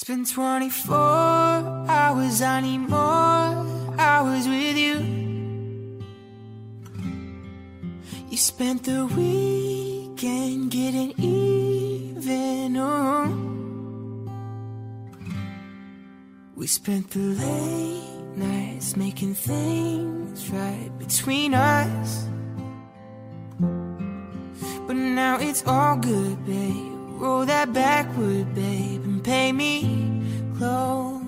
It's been 24 hours, I need more hours with you. You spent the weekend getting even. Oh. We spent the late nights making things right between us. But now it's all good, babe. Roll that backward, babe, and pay me close.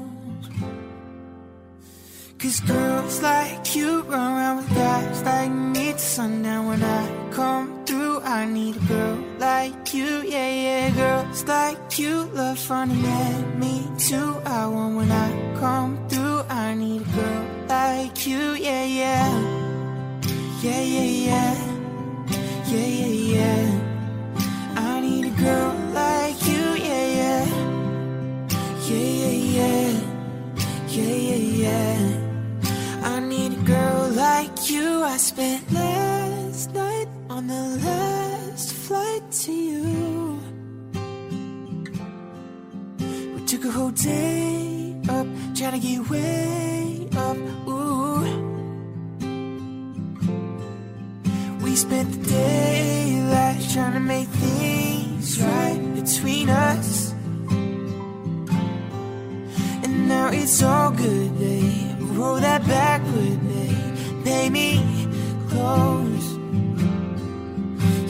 Cause girls like you run around with guys like me till sundown. When I come through, I need a girl like you, yeah, yeah. Girls like you love fun and me too. I want when I come through, I need a girl like you, yeah, yeah. Yeah, yeah, yeah. Yeah, yeah, yeah. I need a girl spent last night on the last flight to you. We took a whole day up, trying to get way up. Ooh. We spent the daylight trying to make things right between us. And now it's all good, babe. Roll that backward, babe. Pay close.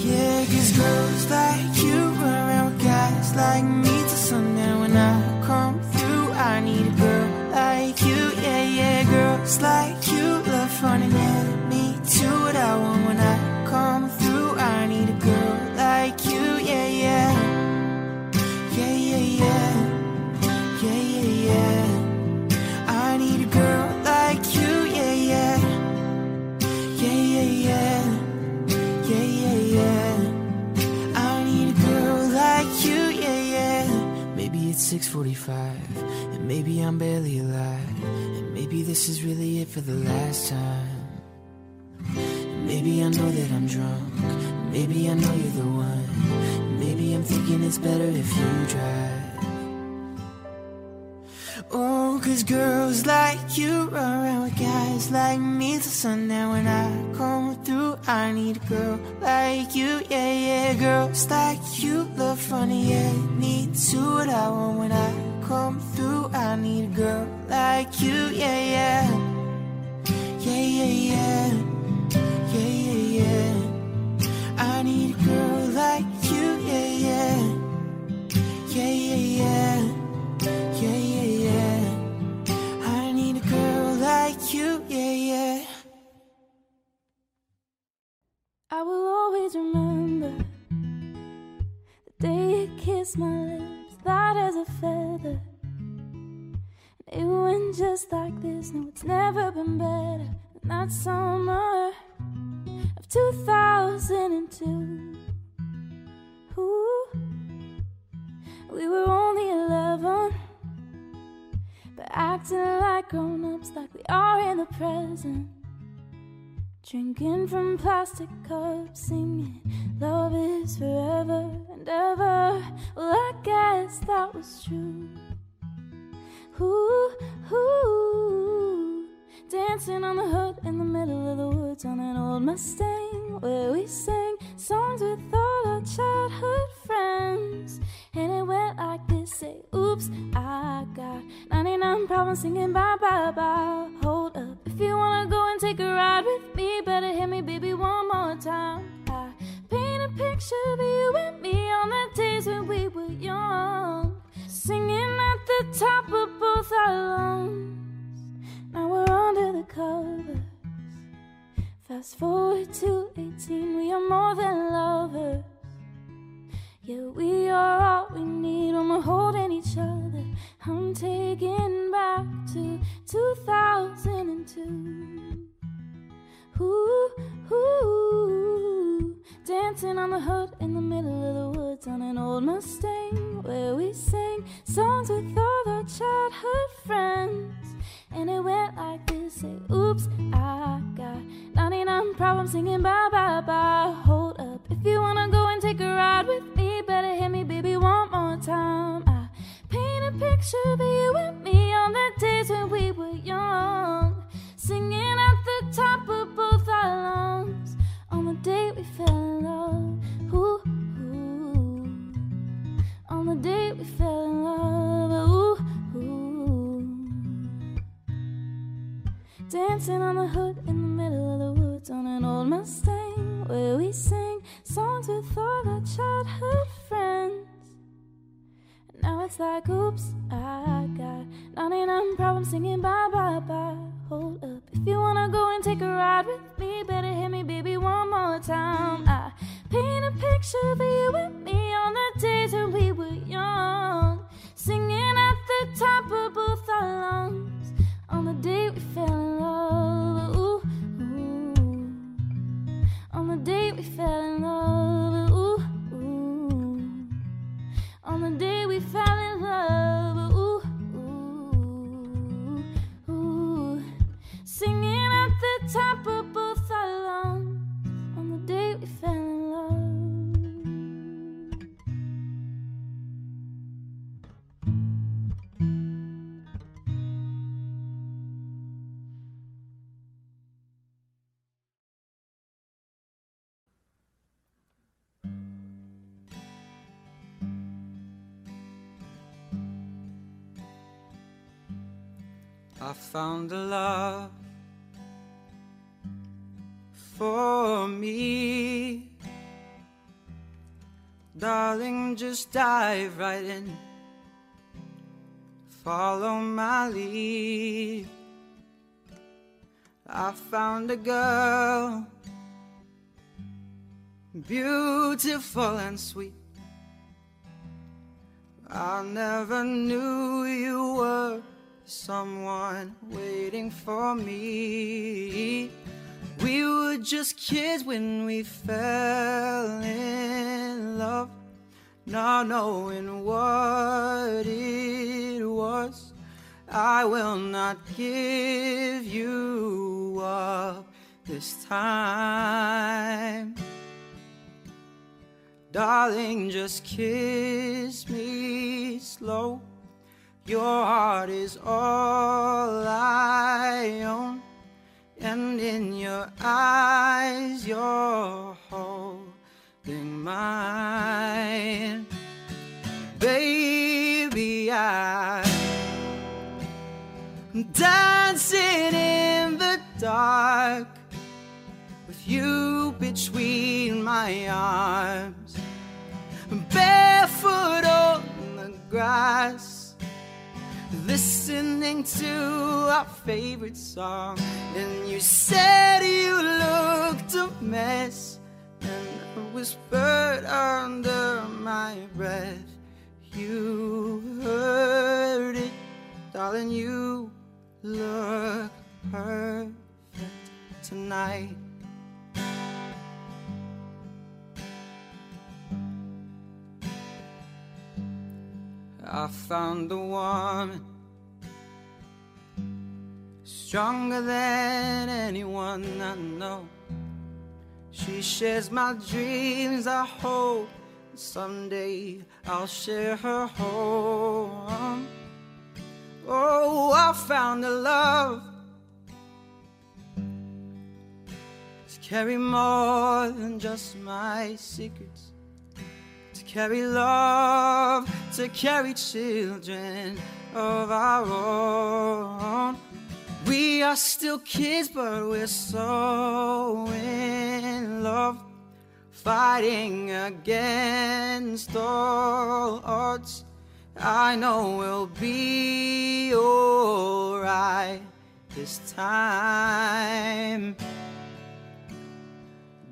Yeah, cause girls like you around guys like me till sundown. When I come through, I need a girl like you. Yeah, yeah, girls like you love fun and me too. What I want when I 6:45, and maybe I'm barely alive, and maybe this is really it for the last time. Maybe I know that I'm drunk. Maybe I know you're the one. Maybe I'm thinking it's better if you drive. Oh, cause girls like you run around with guys like me till sundown. When I come through, I need a girl like you, yeah, yeah. Girls like you love funny, yeah. Me too, what I want when I come through. I need a girl like you, yeah, yeah. Yeah, yeah, yeah. Yeah, yeah, yeah. I need a girl like you, yeah. Yeah, yeah, yeah. Yeah, kissed my lips, light as a feather. And it went just like this. No, it's never been better than that summer of 2002. Ooh, we were only 11, but acting like grown ups, like we are in the present. Drinking from plastic cups, singing Love is forever and ever. Well, I guess that was true. Ooh, ooh. Dancing on the hood in the middle of the woods on an old Mustang where we sang songs with all our childhood friends. And it went like this say, Oops, I got 99 problems singing bye bye bye. Hold up, you wanna go and take a ride with me, better hit me, baby, one more time. I paint a picture of you and me on the days when we were young, singing at the top of both our lungs. Now we're under the covers. Fast forward to 18, we are more than lovers. Yeah, we are all we need when we're holding each other. I'm taken back to 2002. On the hood in the middle of the woods on an old Mustang where we sang songs with all our childhood friends. And it went like this say, Oops, I got 99 problems singing bye bye bye. Hold up, if you wanna go and take a ride with me, better hit me, baby, one more time. I paint a picture picture of you and found a love for me. Darling, just dive right in. Follow my lead. I found a girl, beautiful and sweet. I never knew you were someone waiting for me. We were just kids when we fell in love, not knowing what it was. I will not give you up this time. Darling, just kiss me slow. Your heart is all I own, and in your eyes, you're holding mine. Baby, I am dancing in the dark with you between my arms, barefoot on the grass, listening to our favorite song. And you said you looked a mess, and I whispered under my breath. You heard it, darling. You look perfect tonight. I found a woman stronger than anyone I know. She shares my dreams. I hope someday I'll share her home. Oh, I found a love to carry more than just my secrets to carry love, to carry children of our own. We are still kids, but we're so in love, fighting against all odds. I know we'll be alright this time.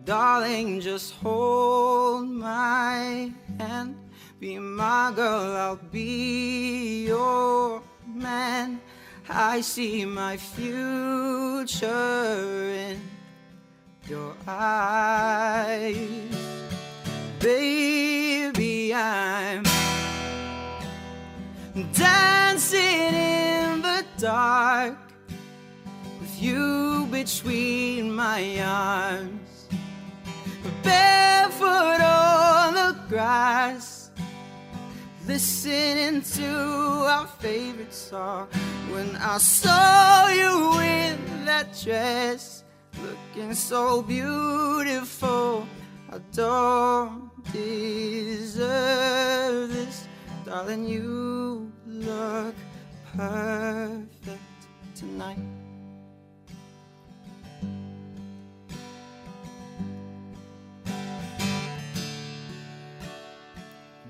Darling, just hold my hand. Be my girl, I'll be your man. I see my future in your eyes. Baby, I'm dancing in the dark with you between my arms barefoot grass, listening to our favorite song. When I saw you in that dress, looking so beautiful, I don't deserve this, darling. You look perfect tonight.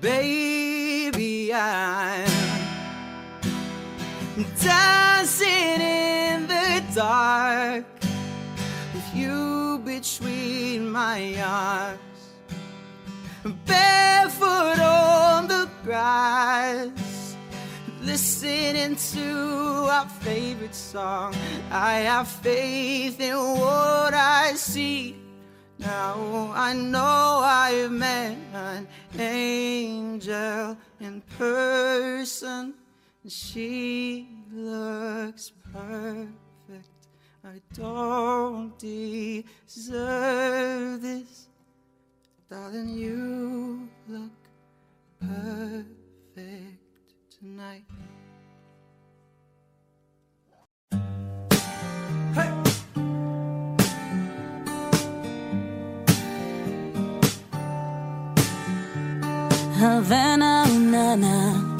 Baby, I'm dancing in the dark with you between my arms, barefoot on the grass, listening to our favorite song. I have faith in what I see. Now I know I've met an angel in person. She looks perfect. I don't deserve this. Darling, you look perfect tonight. Havana, ooh, na na.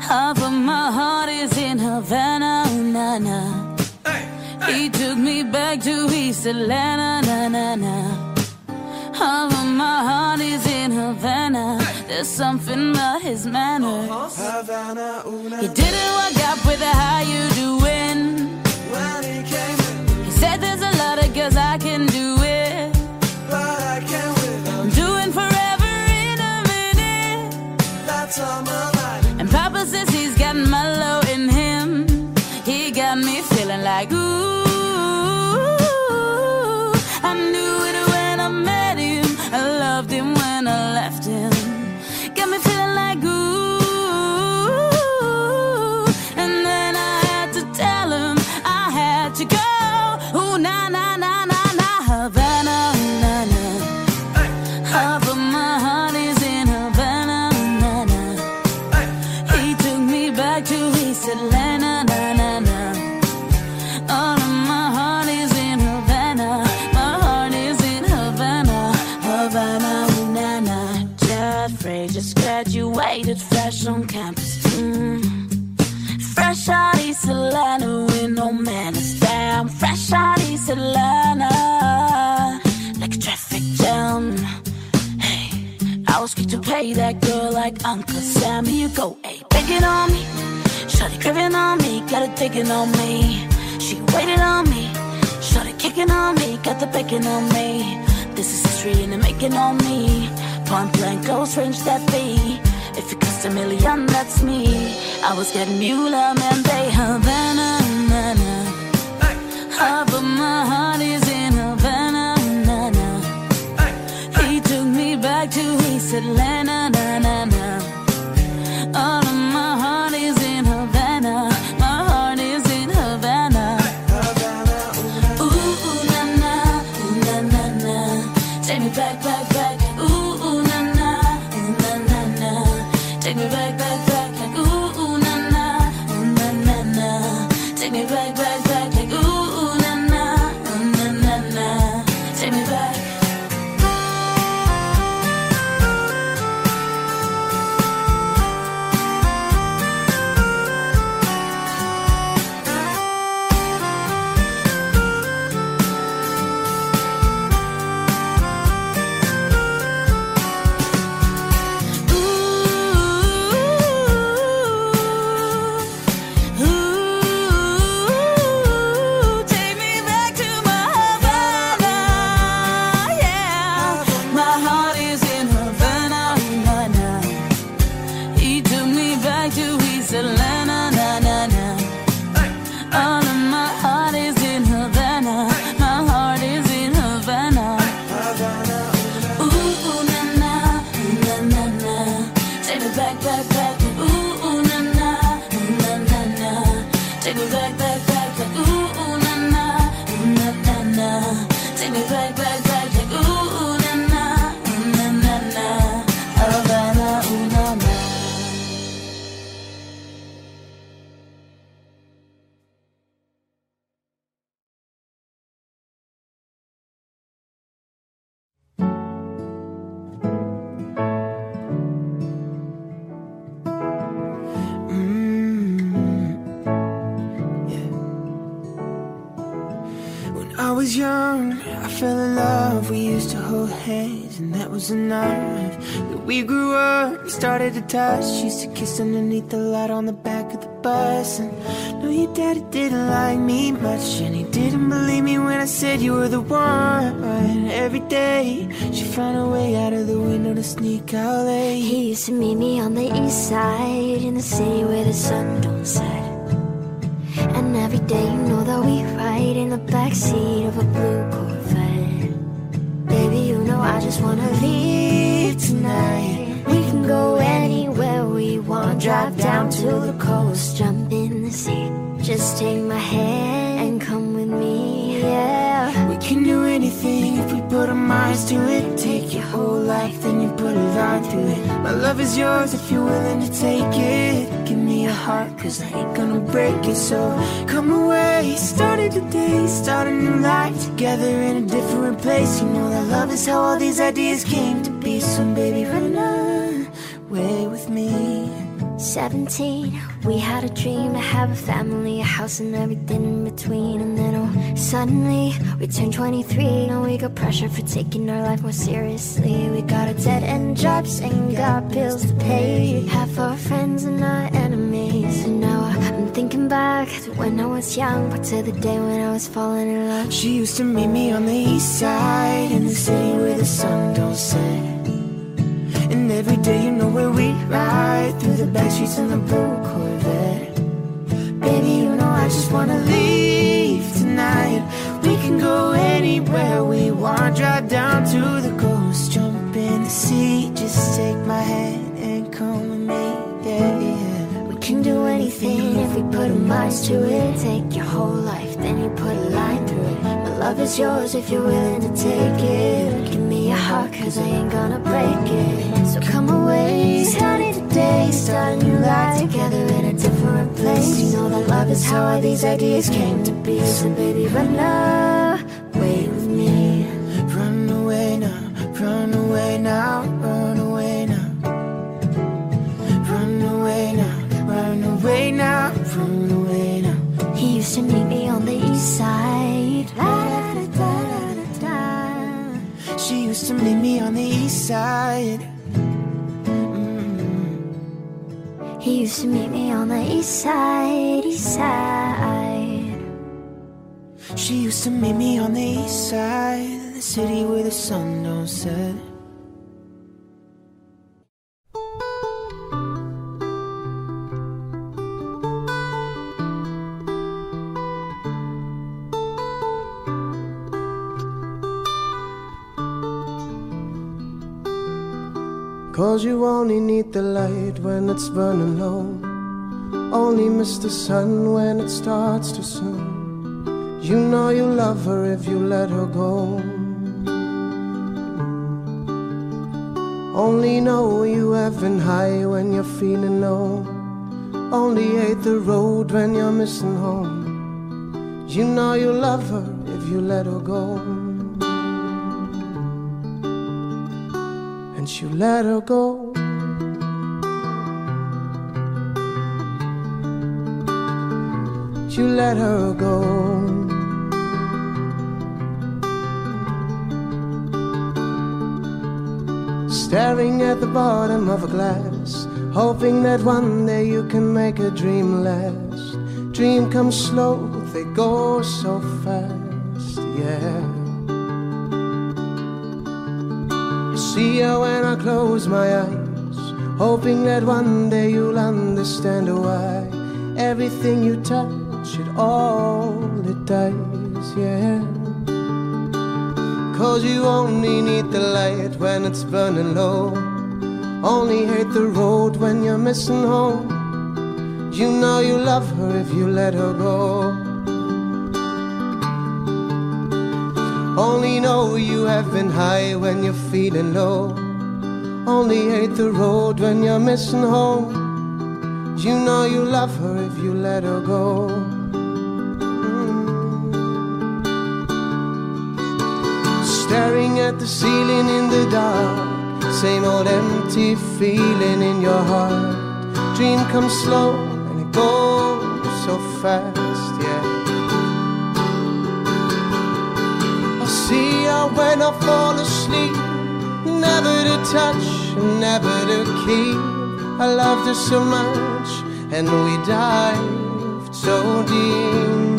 Half of my heart is in Havana, ooh, na na. He took me back to East Atlanta, na na na. Half of my heart is in Havana. Oh. There's something about his manners. Uh-huh. Havana, una He didn't work out with the how you doing. when he came in, He said there's a lot of girls I can do it. And Papa says he's got mellow in him. He got me feeling like ooh. East Atlanta with no manners. Damn, fresh out East Atlanta. Like a traffic jam. Hey, I was quick to pay that girl like Uncle Sam. Here you go, hey, begging on me. Shorty craving on me, got it digging on me. She waited on me. Shorty kicking on me, got the bacon on me. This is history and the making on me. Point blank, close range that be. If it costs a million, that's me. I was getting Mueller, man, they Havana, na na. Half of my heart is in Havana, na na. He took me back to East Atlanta, na na na. And that was enough. We grew up, started to touch. Used to kiss underneath the light on the back of the bus. And no, your daddy didn't like me much, and he didn't believe me when I said you were the one. Every day, she found a way out of the window to sneak out late. He used to meet me on the east side in the city where the sun don't set. And every day, you know that we ride in the backseat of a blue Corvette. Just wanna leave tonight. We can go anywhere we want. Drive down to the coast, jump in the sea. Just take my hand and come with me, yeah. We can do anything if we put our minds to it. Take your whole life, then you put a line through it. My love is yours if you're willing to take it. Give a heart, cause I ain't gonna break it. So come away, Started new day, start a new life together in a different place. You know that love is how all these ideas came to be. So baby, run away with me. 17, we had a dream to have a family, a house, and everything in between. And then, oh, suddenly we turned 23, Now we got pressure for taking our life more seriously. We got a dead end jobs and got bills to pay. Half our friends and our enemies. And now I'm thinking back to when I was young, back to the day when I was falling in love. She used to meet me on the east side in the city where the sun don't set. And every day you know where we ride through the back streets in the blue Corvette. Baby, you know I just wanna leave tonight. We can go anywhere we want. Drive down to the coast, jump in the sea. Just take my hand do anything if we put our minds to it. Take your whole life, then you put a line through it. My love is yours if you're willing to take it. Give me your heart, cause I ain't gonna break it. So come away, it today. Start a new life together in a different place. You know that love is how all these ideas came to be. So baby, run away with me. Run away now, run away now, used to meet me on the east side. He used to meet me on the east side, east side. She used to meet me on the east side, the city where the sun don't set. Cause you only need the light when it's burning low. Only miss the sun when it starts to snow. You know you love her if you let her go. Only know you have been high when you're feeling low. Only hate the road when you're missing home. You know you love her if you let her go. You let her go. You let her go. Staring at the bottom of a glass, hoping that one day you can make a dream last. Dream comes slow, they go so fast, yeah. See her when I close my eyes, hoping that one day you'll understand why everything you touch, it all it dies, yeah. Cause you only need the light when it's burning low, only hate the road when you're missing home. You know you love her if you let her go. Only know you have been high when you're feeling low. Only hate the road when you're missing home. You know you love her if you let her go. Mm. Staring at the ceiling in the dark. Same old empty feeling in your heart. Dream comes slow and it goes so fast, when I fall asleep. Never to touch, never to keep. I loved her so much, and we dived so deep.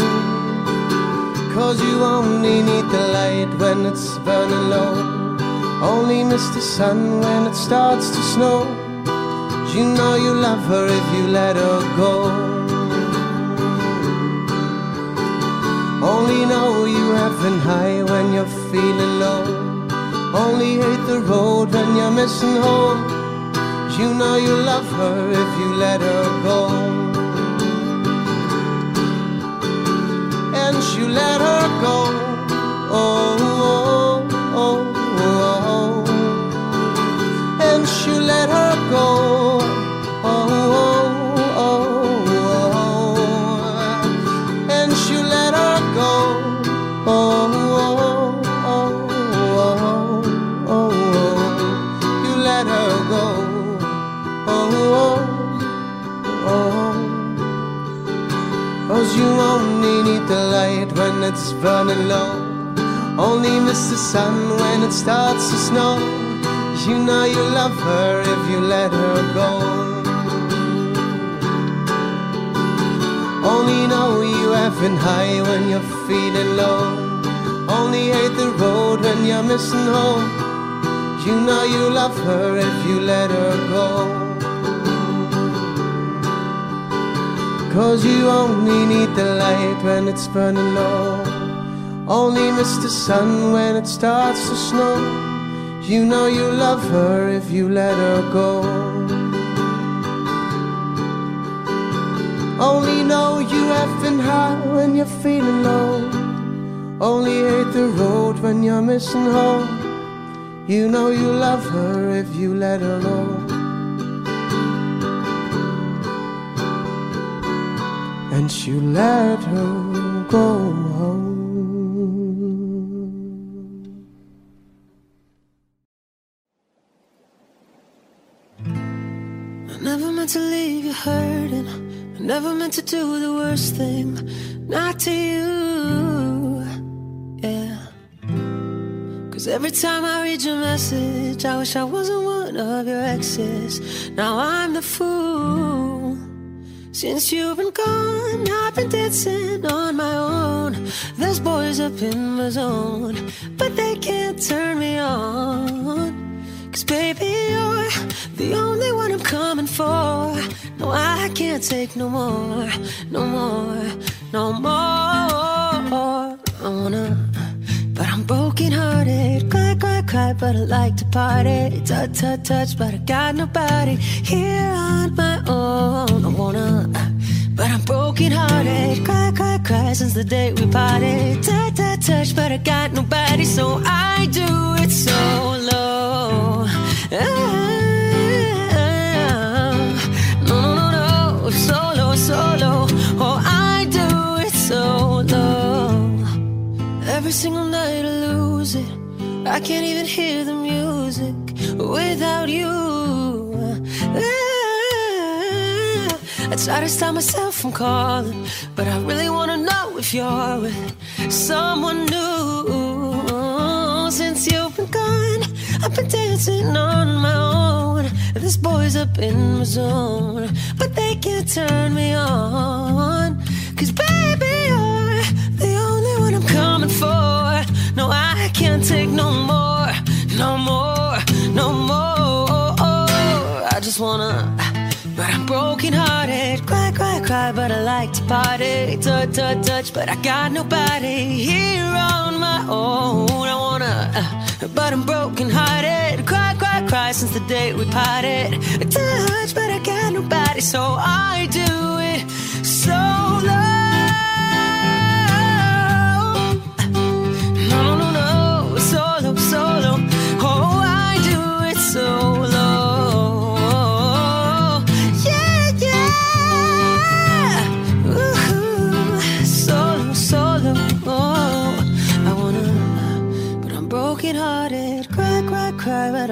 Cause you only need the light when it's burning low. Only miss the sun when it starts to snow. You know you love her if you let her go. Only know you're been high when you're feeling low. Only hate the road when you're missing home. You know you love her if you let her go. And you let her go. Oh, oh, oh, oh, oh. And you let her go. When it's burning low. Only miss the sun when it starts to snow. You know you love her if you let her go. Only know you have been high when you're feeling low. Only hate the road when you're missing home. You know you love her if you let her go. Cause you only need the light when it's burning low. Only miss the sun when it starts to snow. You know you love her if you let her go. Only know you have been high when you're feeling low. Only hate the road when you're missing home. You know you love her if you let her know. And you let her go home. I never meant to leave you hurting. I never meant to do the worst thing. Not to you. Yeah. Cause every time I read your message, I wish I wasn't one of your exes. Now I'm the fool. Since you've been gone, I've been dancing on my own. There's boys up in my zone, but they can't turn me on. Cause baby, you're the only one I'm coming for. No, I can't take no more, no more, no more. I wanna, but I'm broken hearted. Cry, but I like to party. Touch, touch, touch, but I got nobody here on my own. I wanna, but I'm broken hearted. Cry, cry, cry since the day we parted. Touch, touch, touch, but I got nobody, so I do it solo. No, no, no, no, solo, solo. Oh, I do it solo. Every single night I lose it. I can't even hear the music without you. Ah, I try to stop myself from calling, but I really wanna know if you're with someone new. Since you've been gone, I've been dancing on my own. This boy's up in my zone, but they can't turn me on. Cause baby, Cry, but I like to party. Touch, touch, touch, but I got nobody here on my own. I wanna, uh, but I'm broken hearted. Cry, cry, cry since the day we parted. Touch, but I got nobody, so I do it solo.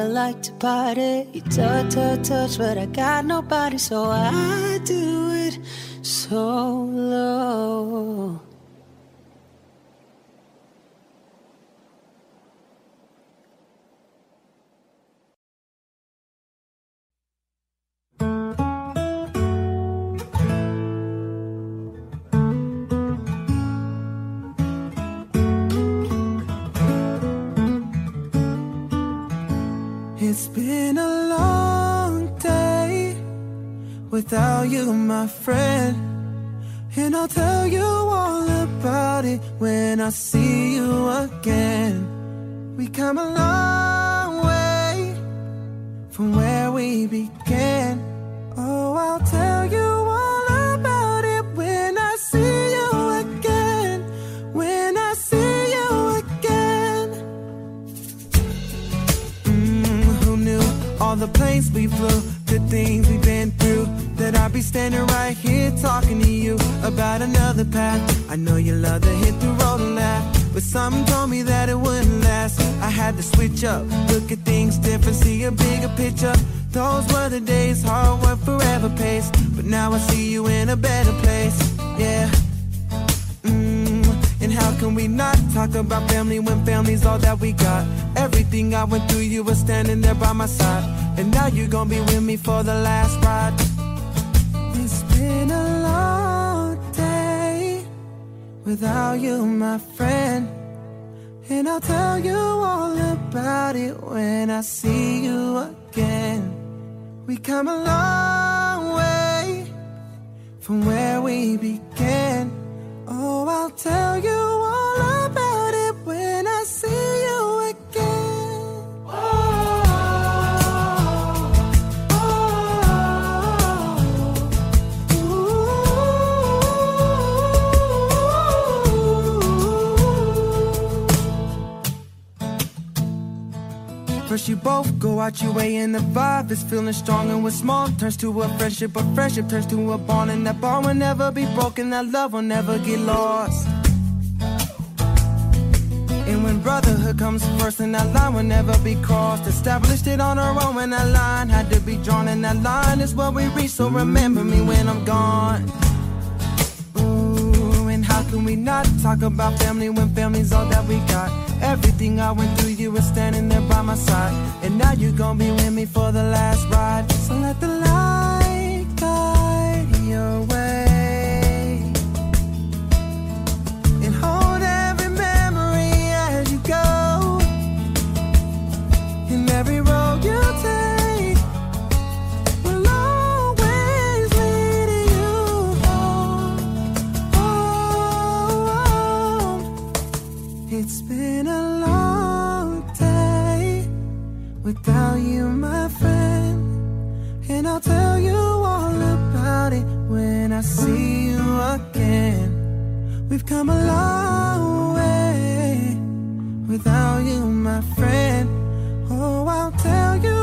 I like to party. You touch, touch, touch, but I got nobody, so I do it solo. been a long day without you, my friend. And I'll tell you all about it when I see you again. We come a long way from where we began. Oh, I'll tell you planes we flew, good things we've been through? That I'd be standing right here talking to you about another path. I know you love to hit the road and laugh, but something told me that it wouldn't last. I had to switch up, look at things different, see a bigger picture. Those were the days, hard work forever pays. But now I see you in a better place, yeah. Can we not talk about family when family's all that we got? Everything I went through, you were standing there by my side. And now you're gonna be with me for the last ride. It's been a long day without you, my friend. And I'll tell you all about it when I see you again. We come a long way from where we began. Oh, I'll tell you First you both go out your way and the vibe is feeling strong and what's small. Turns to a friendship, a friendship turns to a bond and that bond will never be broken, that love will never get lost. And when brotherhood comes first and that line will never be crossed. Established it on our own when that line had to be drawn And that line is what we reach, so remember me when I'm gone. Ooh, and how can we not talk about family when family's all that we got? Everything I went through, you were standing there by my side. And now you're gonna be with me for the last ride. So let the without you, my friend. And I'll tell you all about it when I see you again. We've come a long way without you, my friend. Oh, I'll tell you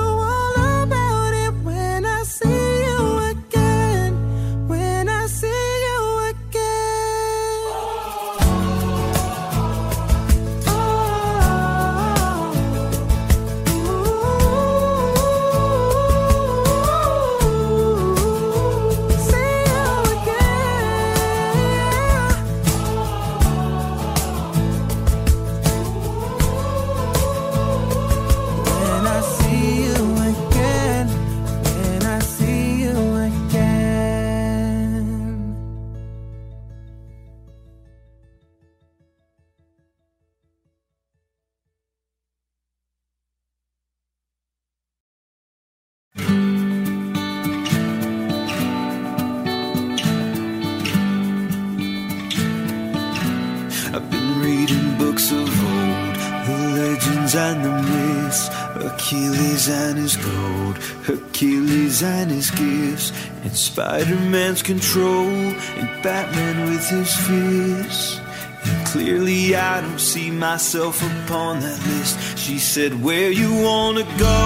Achilles and his gold, Hercules and his gifts, and Spider-Man's control, and Batman with his fears. And clearly I don't see myself upon that list. She said, Where you wanna go?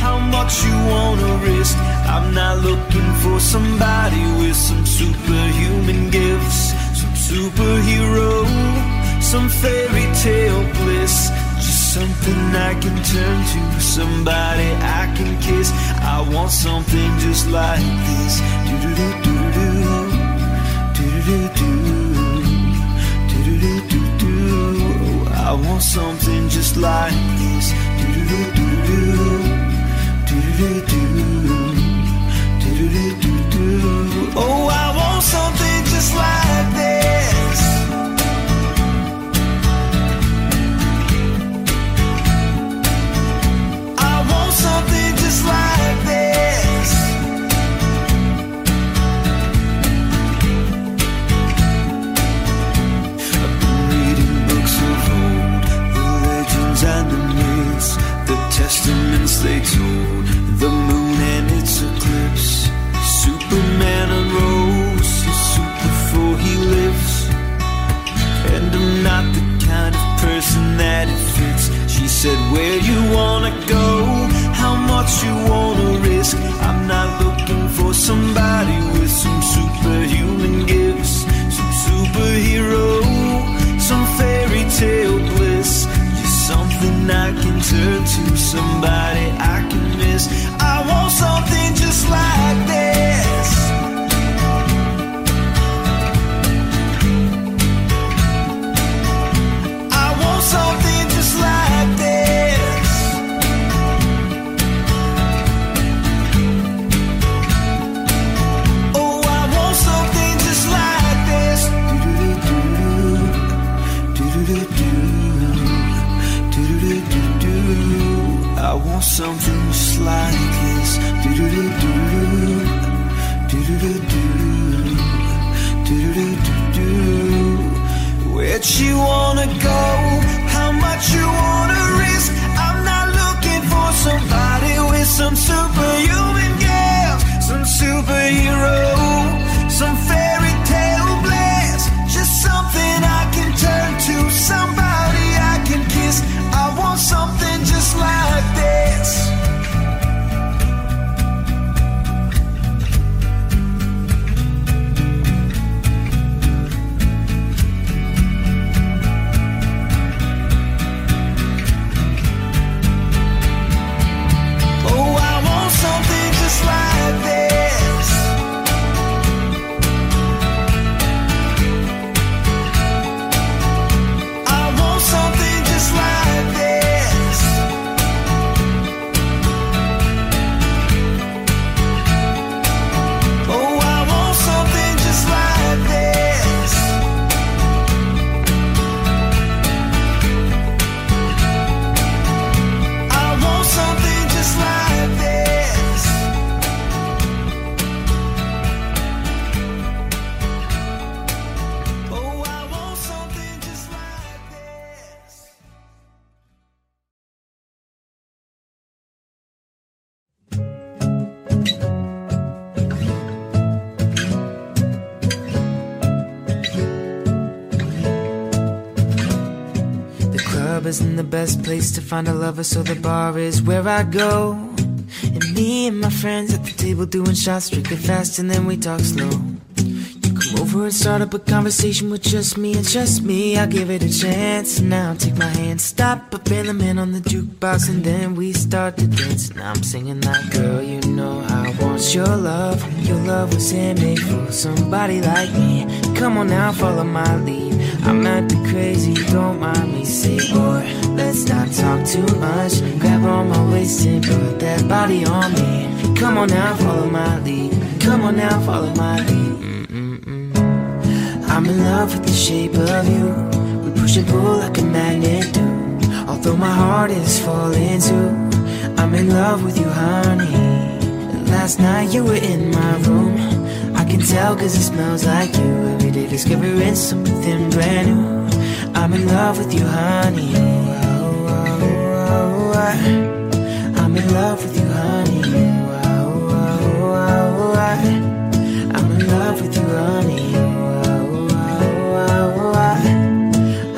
How much you wanna risk? I'm not looking for somebody with some superhuman gifts, some superhero, some fairy tale bliss. Something I can turn to, somebody I can kiss. I want something just like this. Do do do do do do do do do. Do-do-do-do-do. Oh, I want something just like this. Do-do-do-do-do. Do-do-do-do. Do-do-do-do-do. Oh, I want something just like this. something just like this. I've been reading books of old, the legends and the myths, the testaments they told, the moon and its eclipse. Superman he. And I'm not the kind of person that it fits. She said, Where you wanna go? how much you wanna risk. I'm not looking for somebody with some superhuman gifts, some superhero, some fairy tale bliss. You're something I can turn to, somebody I can miss. I want something just like this. Something just like this. Do do do do do do do do do do do. Where'd you wanna go? How much you wanna risk? I'm not looking for somebody with some superhuman gifts, some superhero, some fairy isn't the best place to find a lover, so the bar is where I go. And me and my friends at the table doing shots, drinking fast, and then we talk slow. You come over and start up a conversation with just me and just me. I'll give it a chance. Now take my hand, stop up in the man on the jukebox, and then we start to dance. Now I'm singing like, girl, you know I want your love. Your love was handmade for somebody like me. Come on now, follow my lead. I might be crazy, don't mind me. Say, boy, let's not talk too much. Grab on my waist and put that body on me. Come on now, follow my lead. Come on now, follow my lead. Mm-mm-mm. I'm in love with the shape of you. We push and pull like a magnet do. Although my heart is falling too. I'm in love with you, honey. Last night you were in my room. I can tell cause it smells like you. Discovering something brand new. I'm in love with you, honey. I'm in love with you, honey. I'm in love with you, honey.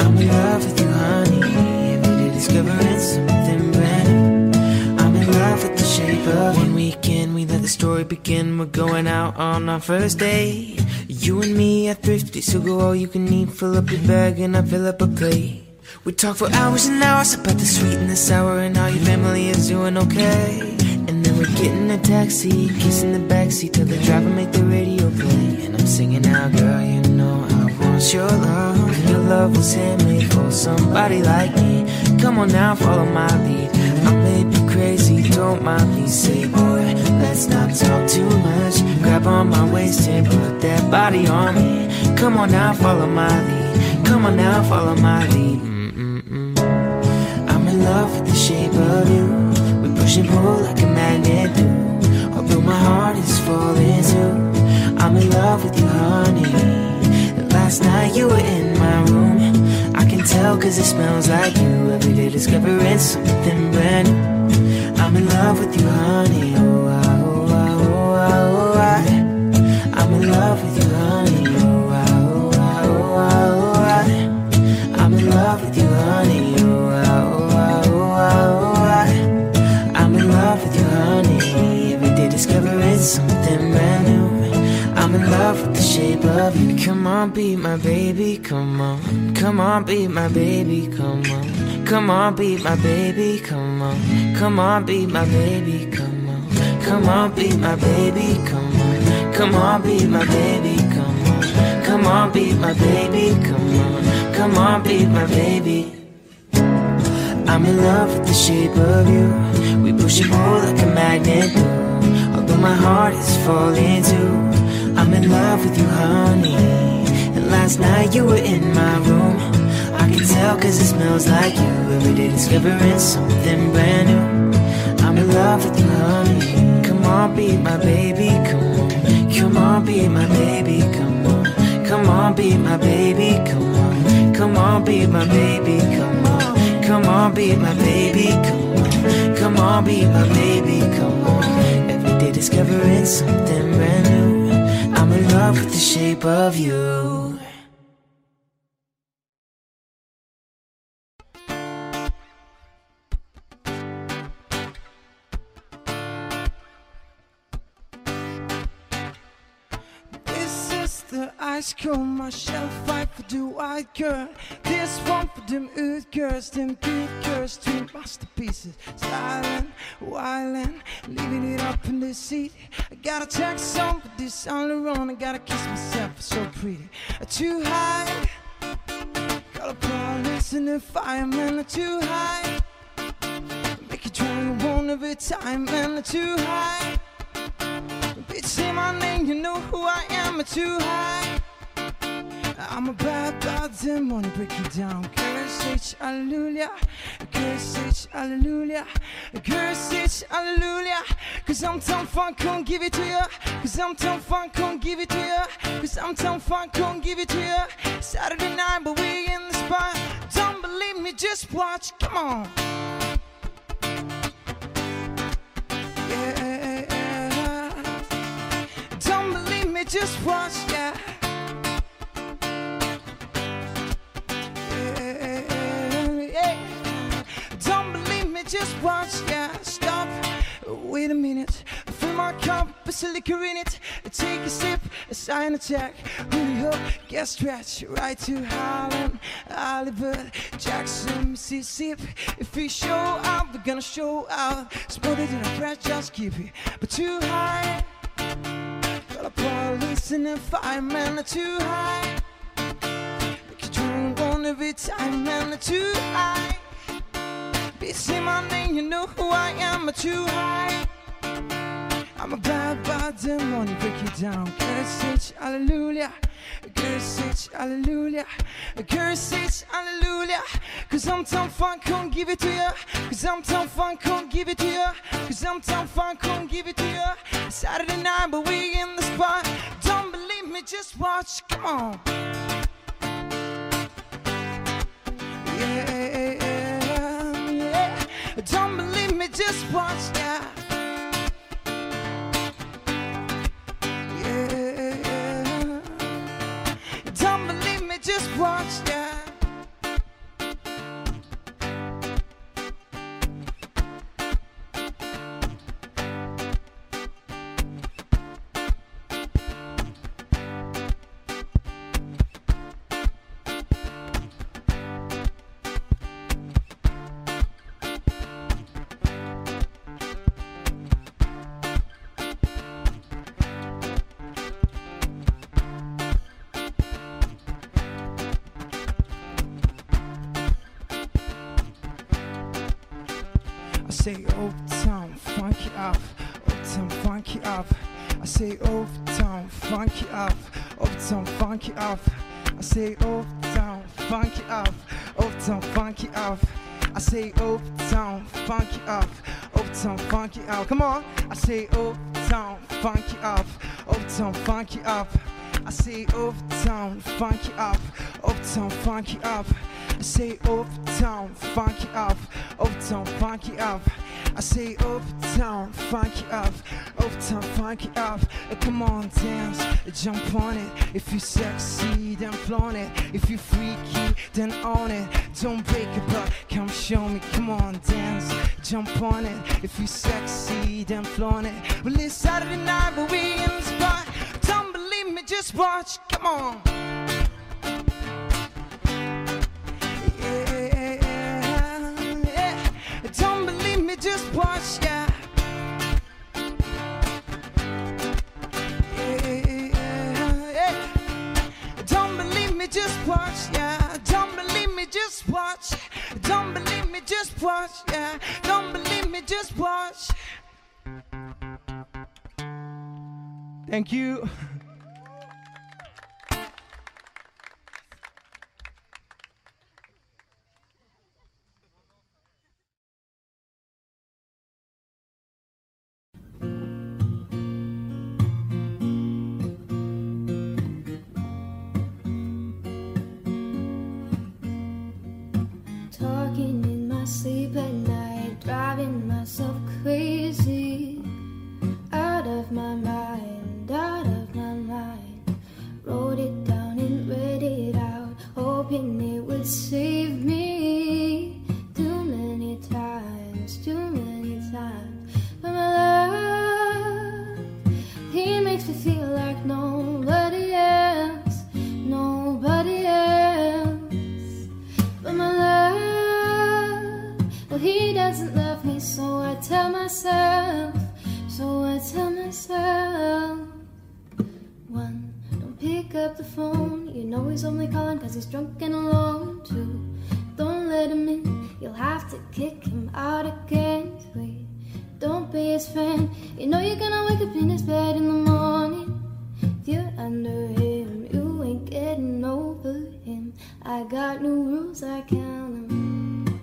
I'm in love with you, honey. Every day discovering something brand new. I'm in love with the shape of one weekend. We let the story begin. We're going out on our first date. You and me are thrifty, so go all you can eat. Fill up your bag and I fill up a plate. We talk for hours and hours about the sweet and the sour and how your family is doing okay. And then we get in a taxi, kissing the backseat till the driver make the radio play. And I'm singing out, girl, you know I want your love. And Your love was handmade for somebody like me. Come on now, follow my lead. I may be crazy, don't mind me. Say, boy, let's not talk too much. Grab on my waist and put that body on me. Come on now, follow my lead. Come on now, follow my lead. Mm-mm-mm. I'm in love with the shape of you. We push and pull like a magnet do. Although my heart is falling too. I'm in love with you, honey. Last night you were in my room. I can tell cause it smells like you. Every day discovering something brand new. I'm in love with you, honey. Oh, ah, in love with you, honey. I'm in love with you, honey. I'm in love with you, honey. Every day discovering something brand new. I'm in love with the shape of you. Come on, be my baby, come on. Come on, be my baby, come on. Come on, be my baby, come on. Come on, be my baby, come on. Come on, be my baby, come on. Come on, be my baby, come on. Come on, be my baby, come on. Come on, be my baby. I'm in love with the shape of you. We push and pull like a magnet do. Although my heart is falling too. I'm in love with you, honey. And last night you were in my room. I can tell cause it smells like you. Every day discovering something brand new. I'm in love with you, honey. Come on, be my baby, come on. Come on, be my baby, come on. Come on, be my baby, come on. Come on, be my baby, come on. Come on, be my baby, come on. Come on, be my baby, come on. Every day discovering something brand new. I'm in love with the shape of you. The ice cold, my shelf fight for the white girl. This one for them oud girls, them girls, two masterpieces. Silent, wildin', leaving it up in the seat. I gotta check some for this on the run. I gotta kiss myself, so pretty. Too high, got a police and the fireman. Too high, make you drink one every time, and too high. Bitch, say my name, you know who I am, too high. I'm a bad, bad demon, break you down. Curse it, hallelujah. Curse it, hallelujah. Curse it, hallelujah. Cause I'm town funk, can't give it to you. Cause I'm town funk, can't give it to you. Cause I'm town funk, can't give it to you. Saturday night, but we in the spot. Don't believe me, just watch. Come on. Yeah. Don't believe me, just watch. Yeah, just watch, yeah. Stop, wait a minute. Fill my cup, put some liquor in it. Take a sip, a sign attack. Hurry up, get stretched right to Harlem, Hollywood, Jackson, Mississippi. If we show out, we're gonna show out. Smoother than a fresh, just keep it. But too high. Got a police and a fireman too high. Make you drink one every time, man, too high. Be say my name, you know who I am, but too high. I'm a bad, bad demon, break you down. Curse it, hallelujah. Curse it, hallelujah. Curse it, hallelujah. Cause I'm town funk, can't give it to you. Cause I'm town funk, can't give it to you. Cause I'm town funk, can't give it to you. Saturday night, but we in the spot. Don't believe me, just watch. Come on. Don't believe me, just watch. Yeah. Say Uptown, funky up, Uptown, funky up. I say Uptown, funky up, Uptown, funky up. Come on, I say Uptown, funky up, Uptown, funky up. I say Uptown, funky up, Uptown, funky up. I say Uptown, funky up, Uptown, funky up. I say Uptown, funky up, Uptown, funky up. Uh, Come on, dance, jump on it. If you sexy, then flaunt it. If you freaky, then own it. Don't break it, but come show me. Come on, dance, jump on it. If you sexy, then flaunt it. Well, it's Saturday night, but we in the spot. Don't believe me, just watch. Come on. Just watch, yeah. Yeah, yeah. Don't believe me, just watch, yeah. Don't believe me, just watch. Don't believe me, just watch, yeah. Don't believe me, just watch. Thank you. saved me too many times, too many times. But my love, he makes me feel like nobody else, nobody else. But my love, well, he doesn't love me, so I tell myself, so I tell myself. One, don't pick up the phone. You know he's only calling cause he's drunk and alone too. Don't let him in, you'll have to kick him out again. Wait, don't be his friend. You know you're gonna wake up in his bed in the morning. If you're under him, you ain't getting over him. I got new rules, I count them.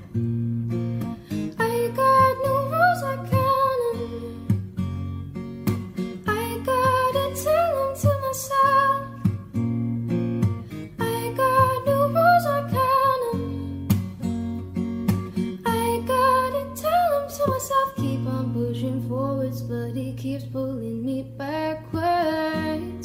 I got new rules, I count pushing forwards, but he keeps pulling me backwards.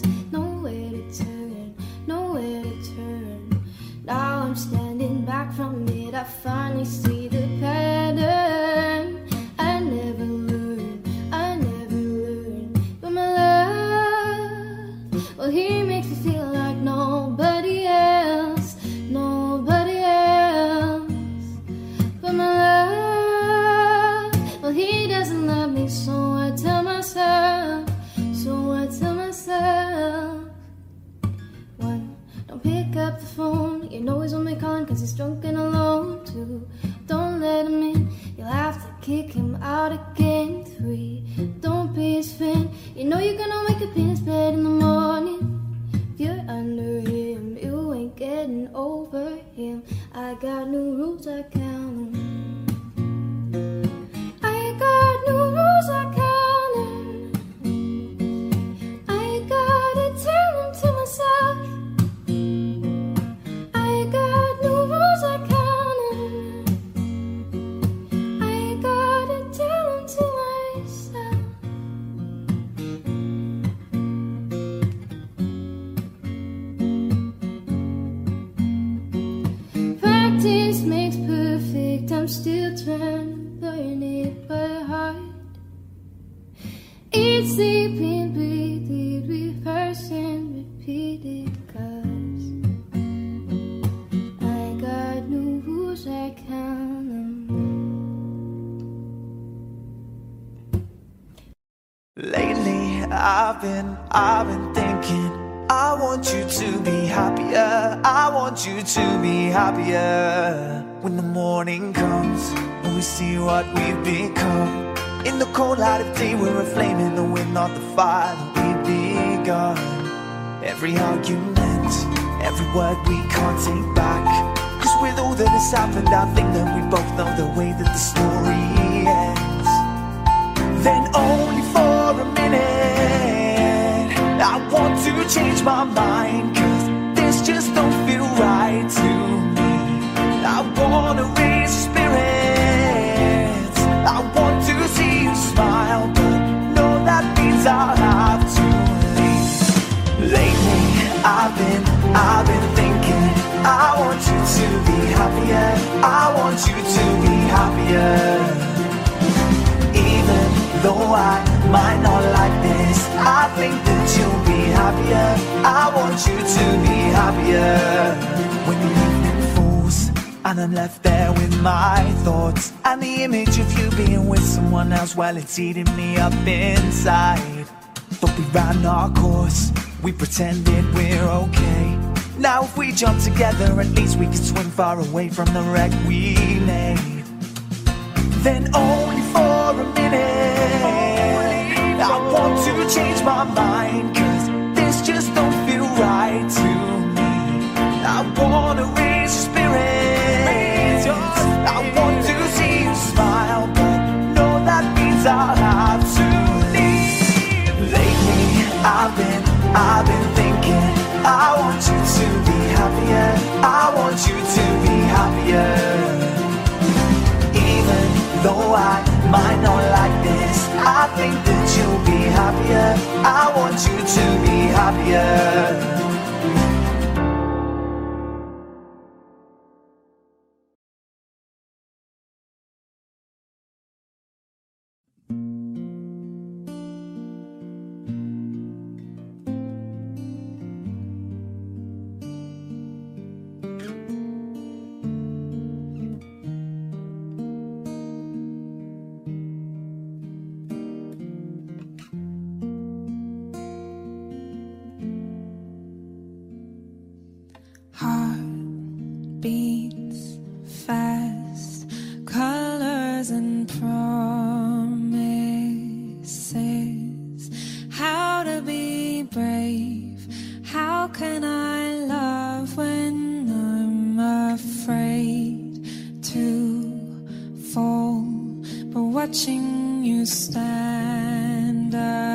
I want you to be happier. Even though I might not like this, I think that you'll be happier. I want you to be happier. When the evening falls and I'm left there with my thoughts and the image of you being with someone else while it's eating me up inside. But we ran our course, we pretended we're okay. Now if we jump together, at least we can swim far away from the wreck we made. Then only for a minute, I want to change my mind. earth. Even though I might not like this, I think that you'll be happier. I want you to be happier. fall, but watching you stand up.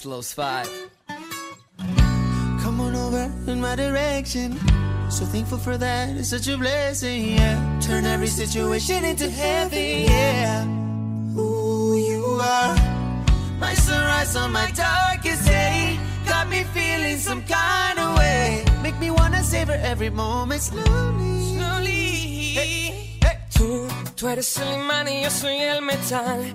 It's Los Five. Come on over in my direction. So thankful for that, it's such a blessing, yeah. Turn every situation into heaven, yeah. Who you are, my sunrise on my darkest day. Got me feeling some kind of way. Make me wanna savor every moment slowly. Slowly. Tú, tú eres el imán y yo soy el metal.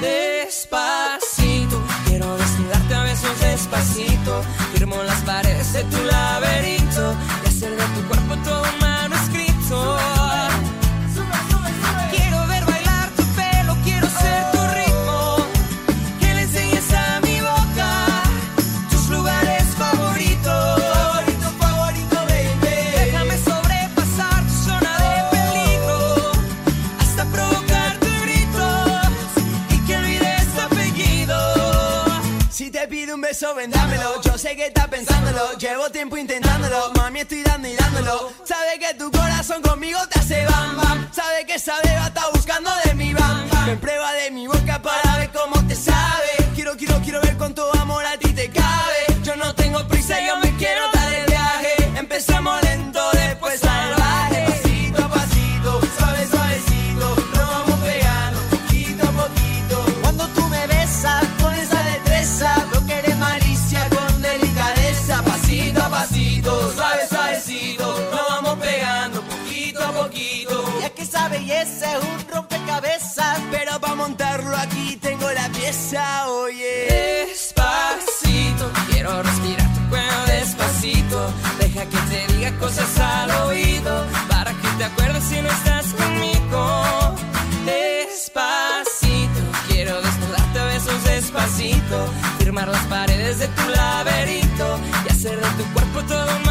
Despacito, quiero desnudarte a besos despacito. Firmo las paredes de tu laberinto. Beso. Yo sé que está pensándolo, llevo tiempo intentándolo. Mami, estoy dando y dándolo. Sabe que tu corazón conmigo te hace bam bam. Sabe que esa beba está buscando de mi bam bam. Me prueba de mi boca para ver cómo te sabe. Quiero, quiero, quiero ver con tu amor a ti te cabe. Yo no tengo prisa, yo me quiero dar el viaje. Empezamos rompecabezas. Pero para montarlo aquí tengo la pieza, oye. Despacito, quiero respirar tu cuello despacito. Deja que te diga cosas al oído. Para que te acuerdes si no estás conmigo. Despacito, quiero desnudarte a besos despacito. Firmar las paredes de tu laberinto y hacer de tu cuerpo todo un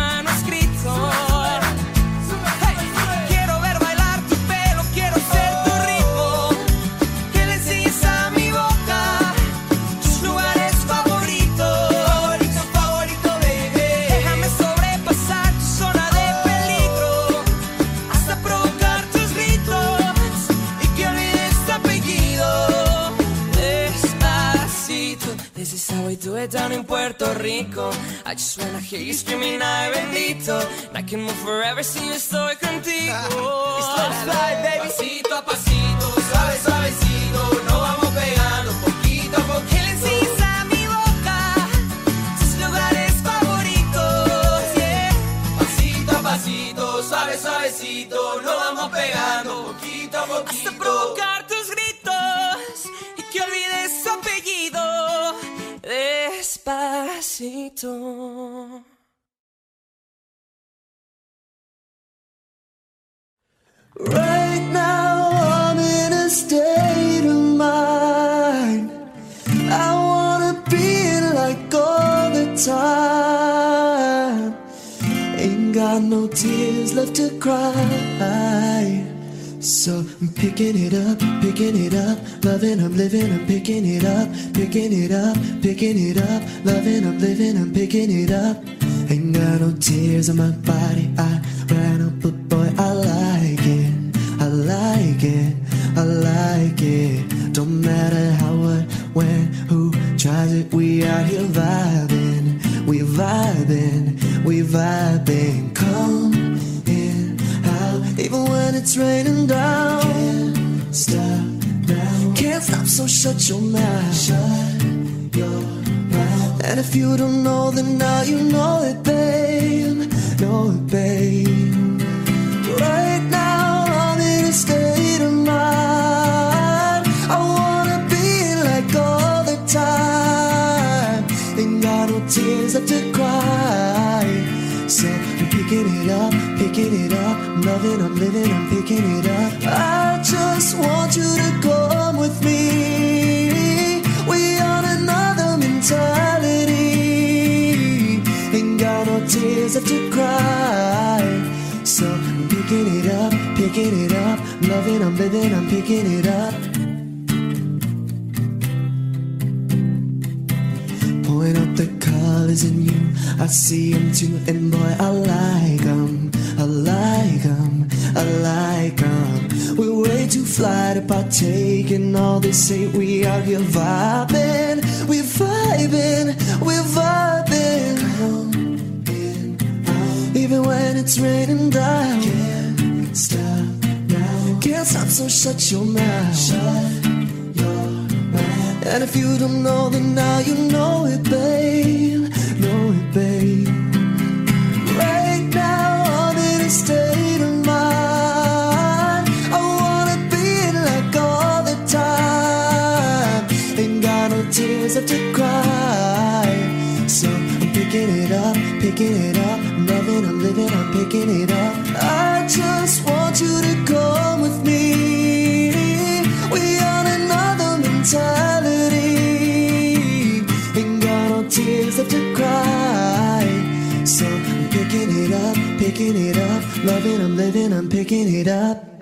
Puerto Rico. I just wanna hear you screaming, ay bendito. And I can move forever si yo estoy contigo. It's love baby. Pasito a pasito, Despacito. Right now I'm in a state of mind. I wanna be like all the time. Ain't got no tears left to cry. So I'm picking it up, picking it up, loving, I'm living, I'm picking it up, picking it up, picking it up, loving, I'm living, I'm picking it up. Ain't got no tears on my body, I ran up, but boy, I like it, I like it, I like it. Don't matter how, what, when, who tries it, we out here vibing, we vibing, we vibing. Come even when it's raining down. Can't stop now. Can't stop, so shut your mouth. Shut your mouth. And if you don't know, then now you know it, babe. Know it, babe. Loving, I'm living, I'm picking it up. I just want you to come with me. We on another mentality. Ain't got no tears left to cry. So I'm picking it up, picking it up. Loving, I'm living, I'm picking it up. Point out the colors in you. I see them too, and boy, I like them. I like them. I like. Um, we're way too fly to partake in all this hate. We out here vibing. We're vibing. We're vibing. Even when it's raining down. Can't stop now. Can't stop, so shut your mouth. Shut your mouth. And if you don't know, then now you know it, babe. Picking it up. Loving, I'm living, I'm picking it up. I just want you to come with me. We on another mentality. Ain't got no tears left to cry. So I'm picking it up, picking it up. Loving, I'm living, I'm picking it up.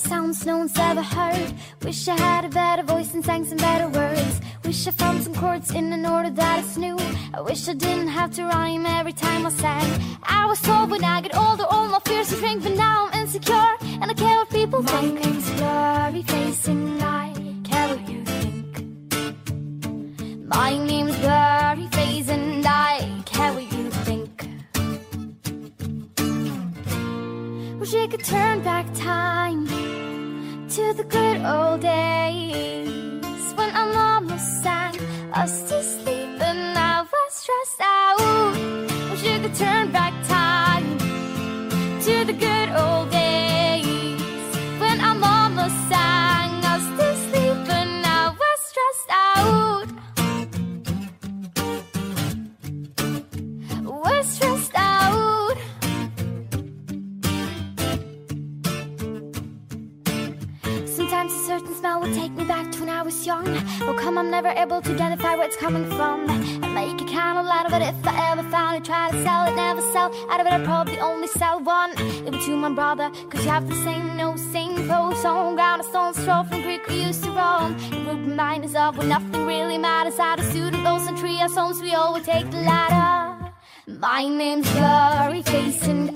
Sounds no one's ever heard. Wish I had a better voice and sang some better words. Wish I found some chords in an order that is new. I wish I didn't have to rhyme every time I sang. I was told when I get older, all my fears will shrink, but now I'm insecure and I care what people My think. name's blurry facing I care what you think. My name's Blurryface and Wish we could turn back time to the good old days when our mama sang us to sleep and I was we all take the ladder. My name's Blurryface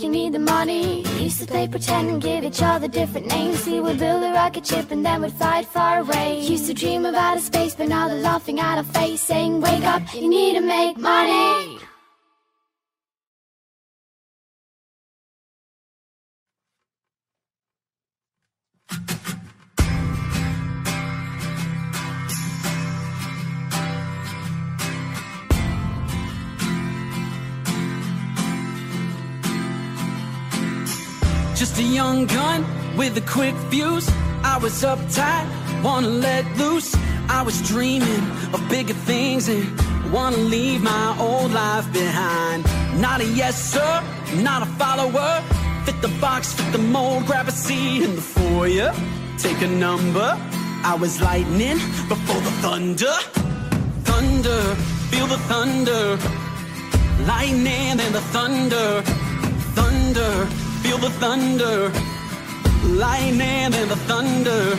you need the money. Used to play pretend, and give each other different names. We would build a rocket ship and then we'd fly it far away. Used to dream of outer space, but now they're laughing at our face, saying, Wake up, you need to make money. With a quick fuse. I was uptight, wanna let loose. I was dreaming of bigger things and wanna leave my old life behind. Not a yes sir, not a follower. Fit the box, fit the mold, grab a seat in the foyer. Take a number. I was lightning before the thunder. Thunder, feel the thunder. Lightning and the thunder. Thunder, feel the thunder. Lightning and the thunder.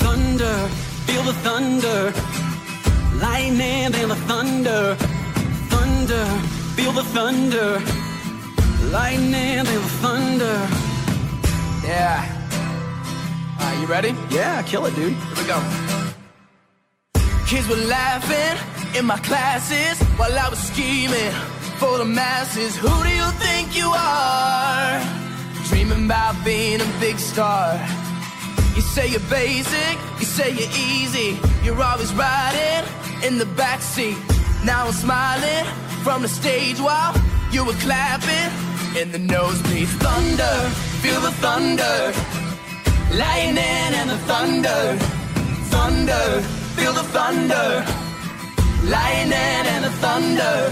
Thunder, feel the thunder. Lightning and the thunder. Thunder, feel the thunder. Lightning and the thunder. Yeah. Alright, you ready? Yeah, kill it, dude. Here we go. Kids were laughing in my classes while I was scheming for the masses. Who do you think you are? Dreaming about being a big star. You say you're basic, you say you're easy. You're always riding in the backseat. Now I'm smiling from the stage while you were clapping in the nosebleeds. Thunder, feel the thunder. Lightning and the thunder. Thunder, feel the thunder. Lightning and the thunder.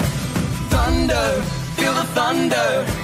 Thunder, feel the thunder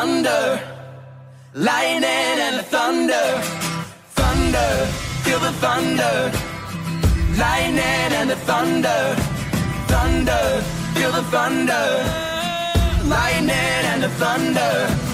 thunder, lightning and thunder, thunder, feel the thunder, lightning and the thunder, thunder, feel the thunder, lightning and the thunder.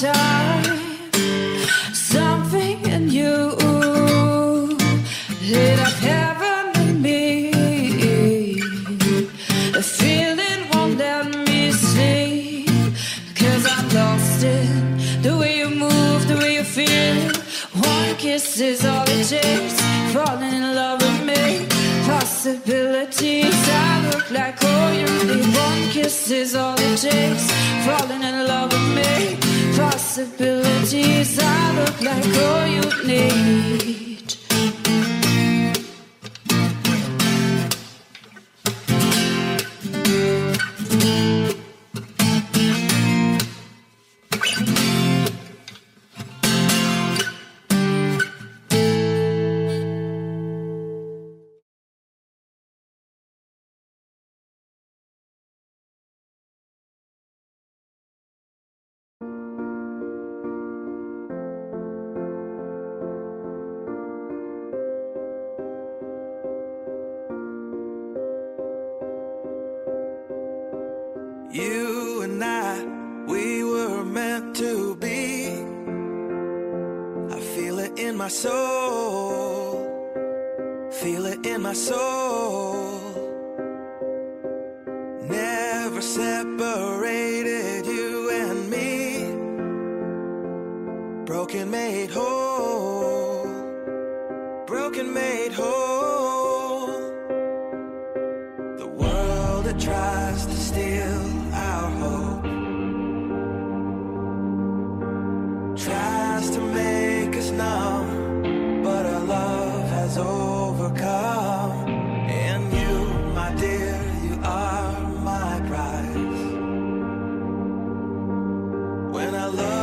guitar All you need. love.